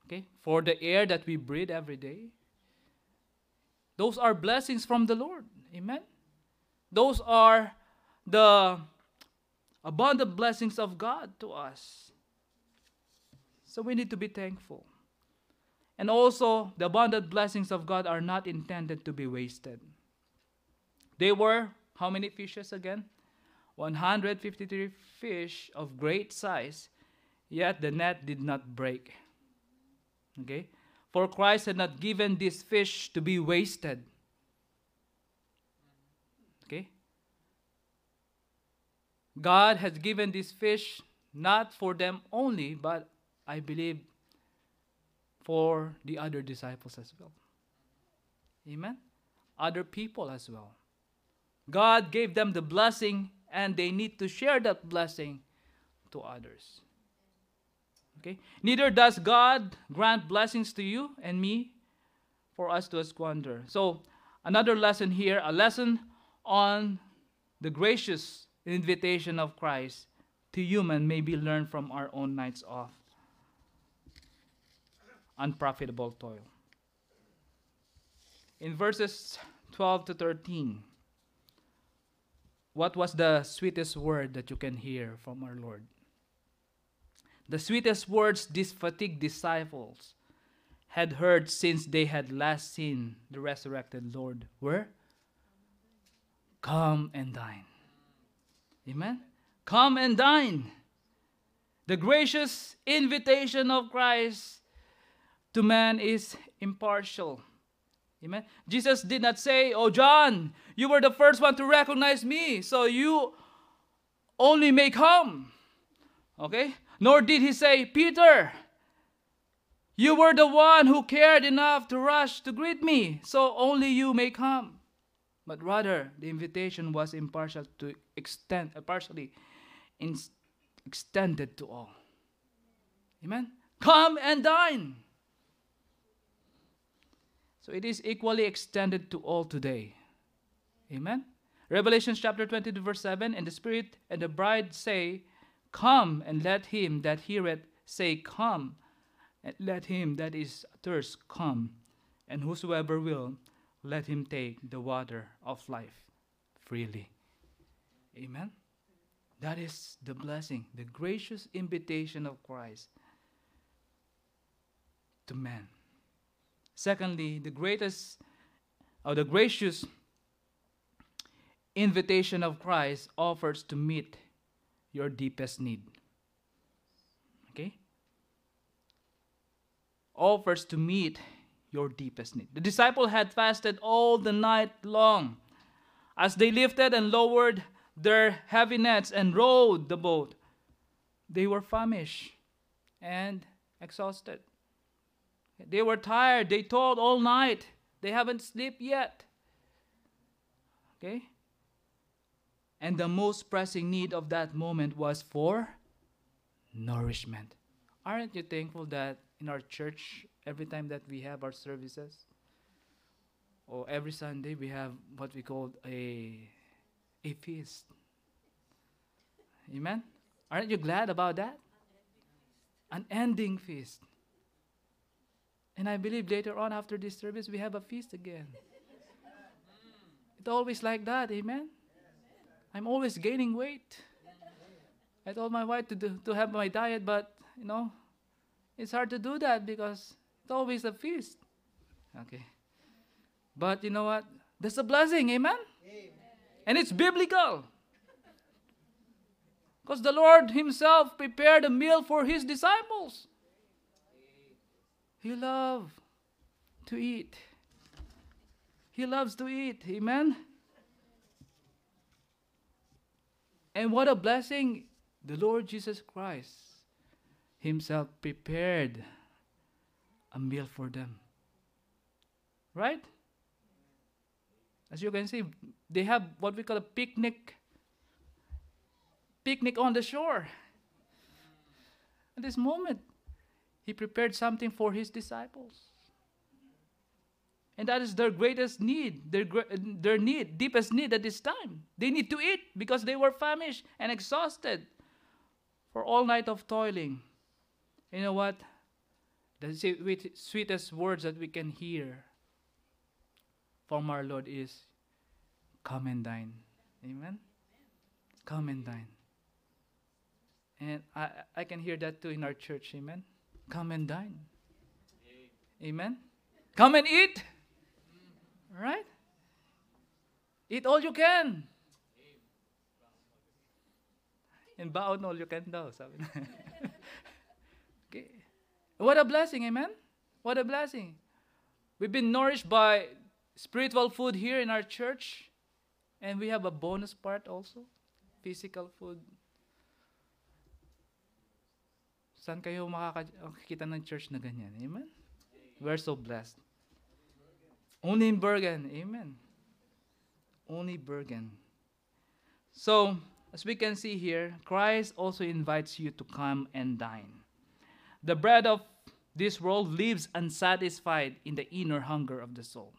Okay? For the air that we breathe every day. Those are blessings from the Lord. Amen. Those are the abundant blessings of God to us. So we need to be thankful. And also, the abundant blessings of God are not intended to be wasted. They were how many fishes again? 153 fish of great size, yet the net did not break. Okay? For Christ had not given this fish to be wasted. Okay? God has given this fish not for them only, but I believe for the other disciples as well. Amen? Other people as well. God gave them the blessing, and they need to share that blessing to others. Okay? Neither does God grant blessings to you and me for us to squander. So, another lesson here, a lesson on the gracious invitation of Christ to human may be learned from our own nights off unprofitable toil. In verses 12 to 13, what was the sweetest word that you can hear from our Lord? The sweetest words these fatigued disciples had heard since they had last seen the resurrected Lord were Come and dine. Amen? Come and dine. The gracious invitation of Christ to man is impartial. Amen. Jesus did not say, Oh, John, you were the first one to recognize me, so you only may come. Okay? Nor did he say, Peter, you were the one who cared enough to rush to greet me, so only you may come. But rather, the invitation was impartial to extend, uh, partially in, extended to all. Amen. Come and dine. So it is equally extended to all today. Amen? Revelation chapter 22, verse 7 And the Spirit and the bride say, Come, and let him that heareth say, Come, and let him that is thirst come, and whosoever will, let him take the water of life freely. Amen. That is the blessing, the gracious invitation of Christ to man. Secondly, the greatest or the gracious invitation of Christ offers to meet your deepest need. Okay? Offers to meet your deepest need. The disciple had fasted all the night long as they lifted and lowered their heavy nets and rowed the boat. They were famished and exhausted. They were tired. They toiled all night. They haven't slept yet. Okay? And the most pressing need of that moment was for nourishment. Aren't you thankful that in our church, every time that we have our services, or every Sunday, we have what we call a, a feast? Amen? Aren't you glad about that? An ending feast. And I believe later on after this service, we have a feast again. It's always like that, amen? I'm always gaining weight. I told my wife to, do, to have my diet, but, you know, it's hard to do that because it's always a feast. Okay. But you know what? That's a blessing, amen? amen. And it's biblical. Because the Lord Himself prepared a meal for His disciples. He loves to eat. He loves to eat. Amen. And what a blessing the Lord Jesus Christ Himself prepared a meal for them. Right? As you can see, they have what we call a picnic. Picnic on the shore. At this moment, he prepared something for his disciples. And that is their greatest need, their, their need, deepest need at this time. They need to eat because they were famished and exhausted for all night of toiling. You know what? The sweetest words that we can hear from our Lord is, Come and dine. Amen? Come and dine. And I, I can hear that too in our church. Amen? Come and dine. Amen? Come and eat. Right? Eat all you can. And baon all you can daw. Sabi okay. What a blessing, amen? What a blessing. We've been nourished by spiritual food here in our church. And we have a bonus part also. Physical food. Saan kayo makakakita ng church na ganyan? Amen? We're so blessed. Only in Bergen. Amen. Only Bergen. So, as we can see here, Christ also invites you to come and dine. The bread of this world lives unsatisfied in the inner hunger of the soul.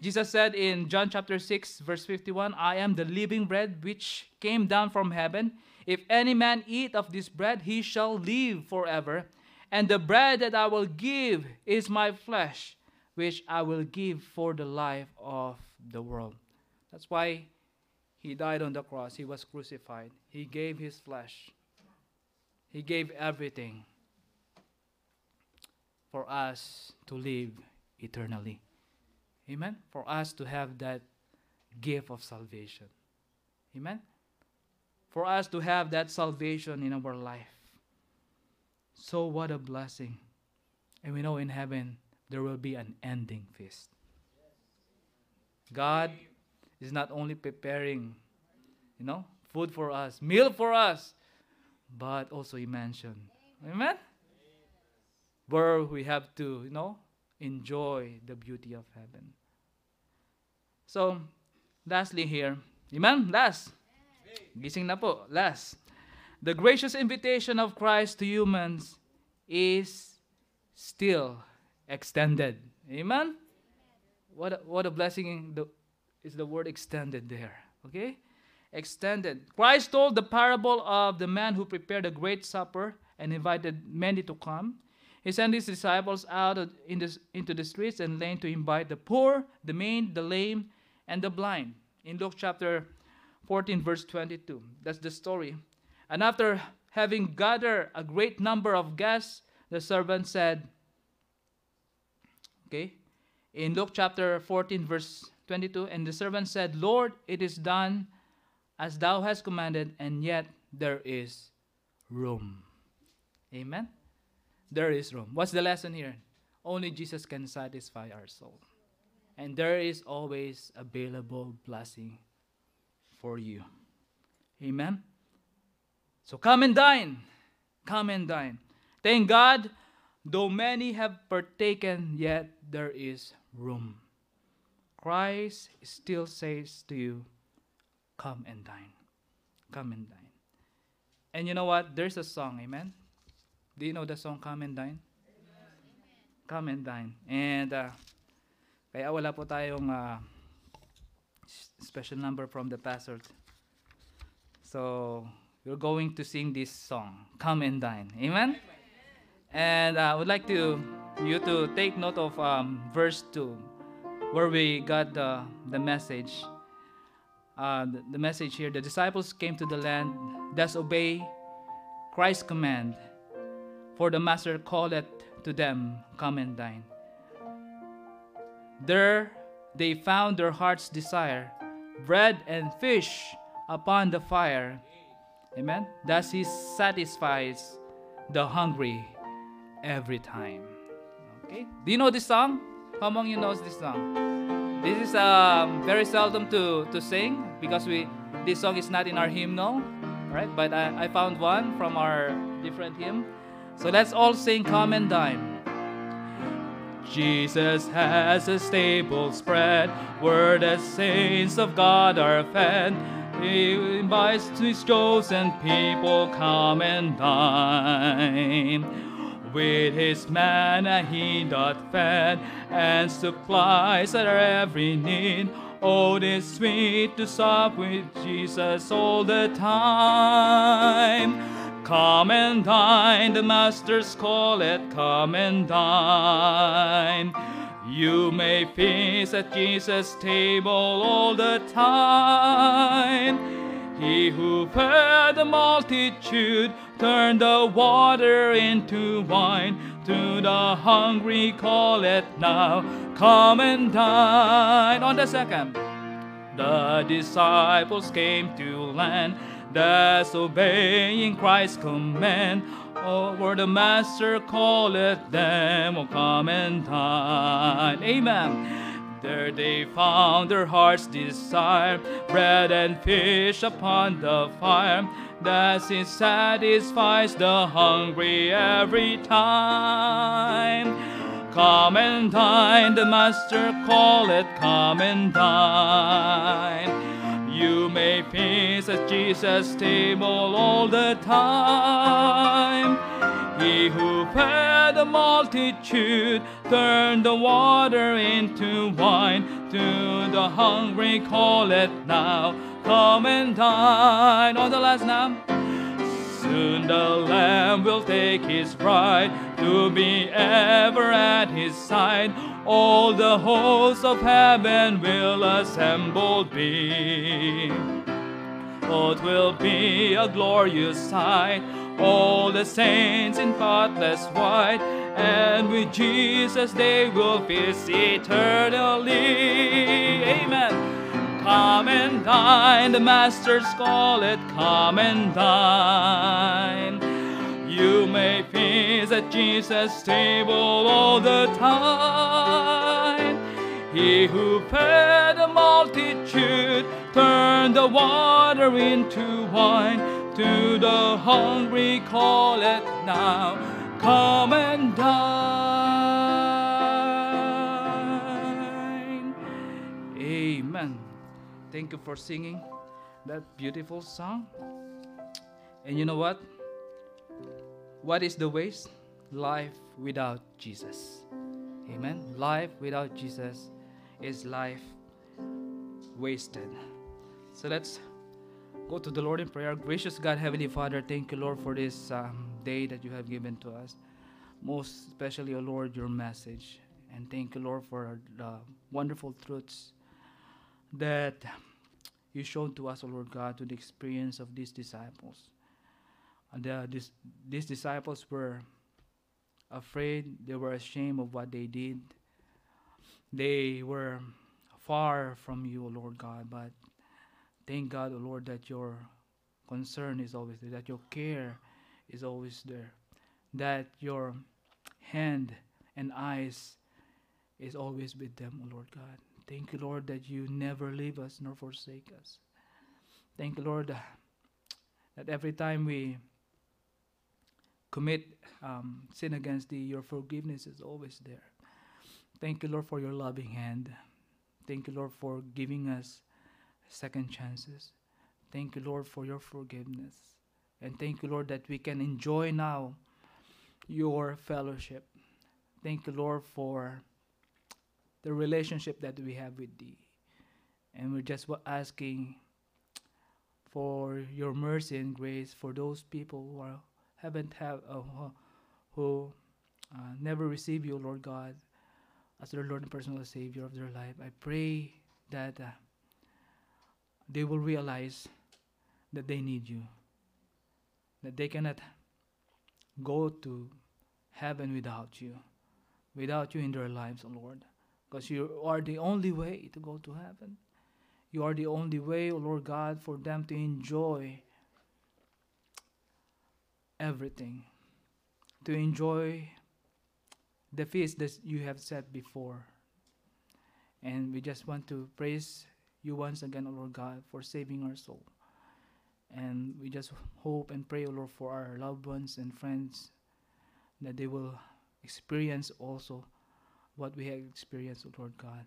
Jesus said in John chapter 6, verse 51, I am the living bread which came down from heaven. If any man eat of this bread, he shall live forever. And the bread that I will give is my flesh, which I will give for the life of the world. That's why he died on the cross. He was crucified. He gave his flesh. He gave everything for us to live eternally. Amen? For us to have that gift of salvation. Amen? For us to have that salvation in our life. So, what a blessing. And we know in heaven there will be an ending feast. God is not only preparing, you know, food for us, meal for us, but also He mentioned, Amen? Where we have to, you know, enjoy the beauty of heaven. So, lastly here, Amen? Last. Gising na po. Last. The gracious invitation of Christ to humans is still extended. Amen? What a, what a blessing the, is the word extended there. Okay? Extended. Christ told the parable of the man who prepared a great supper and invited many to come. He sent his disciples out in the, into the streets and lane to invite the poor, the maimed, the lame, and the blind. In Luke chapter 14, verse 22. That's the story. And after having gathered a great number of guests, the servant said, Okay, in Luke chapter 14, verse 22, and the servant said, Lord, it is done as thou hast commanded, and yet there is room. Amen? There is room. What's the lesson here? Only Jesus can satisfy our soul. And there is always available blessing for you. Amen? So come and dine. Come and dine. Thank God, though many have partaken, yet there is room. Christ still says to you, Come and dine. Come and dine. And you know what? There's a song, amen? Do you know the song Come and Dine? Amen. Come and Dine. And uh, kaya wala po tayong uh, special number from the pastor. So, we're going to sing this song, Come and Dine. Amen? Amen. And uh, I would like to you to take note of um, verse 2, where we got the, the message. Uh, the, the message here the disciples came to the land, thus obey Christ's command for the master calleth to them, Come and dine. There they found their heart's desire, bread and fish upon the fire. Amen. Thus he satisfies the hungry every time. Okay. Do you know this song? How among you knows this song? This is um, very seldom to, to sing because we this song is not in our hymnal, right? But I, I found one from our different hymn. So let's all sing Come and Dine. Jesus has a stable spread where the saints of God are fed. He invites his chosen people come and dine. With his manna he doth fed and supplies our every need. Oh, it is sweet to sup with Jesus all the time. Come and dine, the masters call it, come and dine. You may feast at Jesus' table all the time. He who fed the multitude turned the water into wine. To the hungry call it now, come and dine. On the second, the disciples came to land disobeying Christ's command. Oh, where the Master calleth them, oh, come and dine. Amen. There they found their heart's desire, bread and fish upon the fire. Thus it satisfies the hungry every time. Come and dine, the Master calleth, come and dine. You may feast at Jesus' table all the time. He who fed the multitude turned the water into wine. To the hungry call it now, come and dine. On the last now. Soon the Lamb will take his bride to be ever at his side all the hosts of heaven will assembled be. Oh, it will be a glorious sight, all the saints in spotless white, and with Jesus they will feast eternally. Amen. Come and dine, the Master's call it, come and dine. You may feast at Jesus' table all the time. He who fed the multitude turned the water into wine. To the hungry call it now, come and dine. Amen. Thank you for singing that beautiful song. And you know what? What is the waste? Life without Jesus. Amen. Life without Jesus is life wasted. So let's go to the Lord in prayer. Gracious God, Heavenly Father, thank you, Lord, for this um, day that you have given to us. Most especially, O Lord, your message. And thank you, Lord, for the wonderful truths that you showed to us, O Lord God, to the experience of these disciples. And the, this, these disciples were afraid, they were ashamed of what they did. They were far from you, O Lord God, but thank God, O Lord, that your concern is always there, that your care is always there, that your hand and eyes is always with them, O Lord God. Thank you, Lord, that you never leave us nor forsake us. Thank you, Lord, that every time we commit um, sin against thee, your forgiveness is always there. Thank you, Lord, for your loving hand. Thank you, Lord, for giving us second chances. Thank you, Lord, for your forgiveness. And thank you, Lord, that we can enjoy now your fellowship. Thank you, Lord, for the relationship that we have with thee. And we're just asking for your mercy and grace for those people who are, haven't have uh, who uh, never receive you, Lord God, as their Lord and personal Savior of their life. I pray that uh, they will realize that they need you, that they cannot go to heaven without you, without you in their lives, oh Lord, because you are the only way to go to heaven. You are the only way, oh Lord God, for them to enjoy everything, to enjoy the feast that you have set before. And we just want to praise you once again, O Lord God, for saving our soul. And we just hope and pray, O Lord, for our loved ones and friends that they will experience also what we have experienced, O Lord God,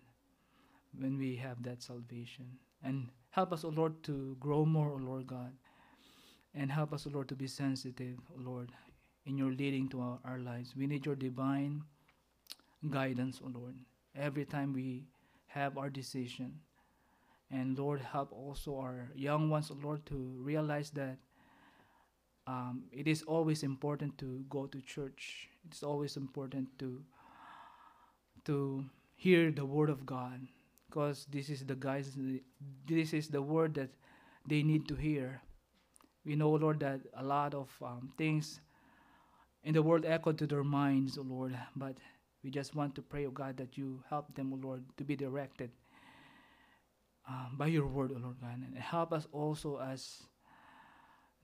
when we have that salvation. And help us, O Lord, to grow more, O Lord God. And help us, Lord, to be sensitive, Lord, in your leading to our, our lives. We need your divine guidance, O Lord, every time we have our decision. And Lord, help also our young ones, Lord, to realize that um, it is always important to go to church. It's always important to to hear the word of God, because this is the guys. This is the word that they need to hear. We know, Lord, that a lot of um, things in the world echo to their minds, O Lord, but we just want to pray, O God, that you help them, O Lord, to be directed um, by your word, O Lord God. And help us also as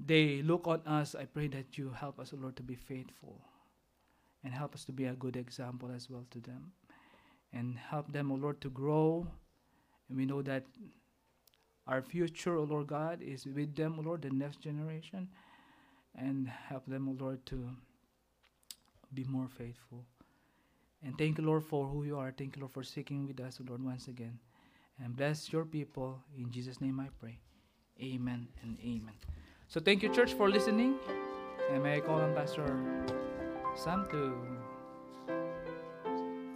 they look on us. I pray that you help us, O Lord, to be faithful and help us to be a good example as well to them. And help them, O Lord, to grow. And we know that our future, O Lord God, is with them, O Lord, the next generation. And help them, O Lord, to be more faithful. And thank you, Lord, for who you are. Thank you, Lord, for seeking with us, Lord, once again. And bless your people. In Jesus' name I pray. Amen and amen. So thank you, church, for listening. And may I call on Pastor Sam to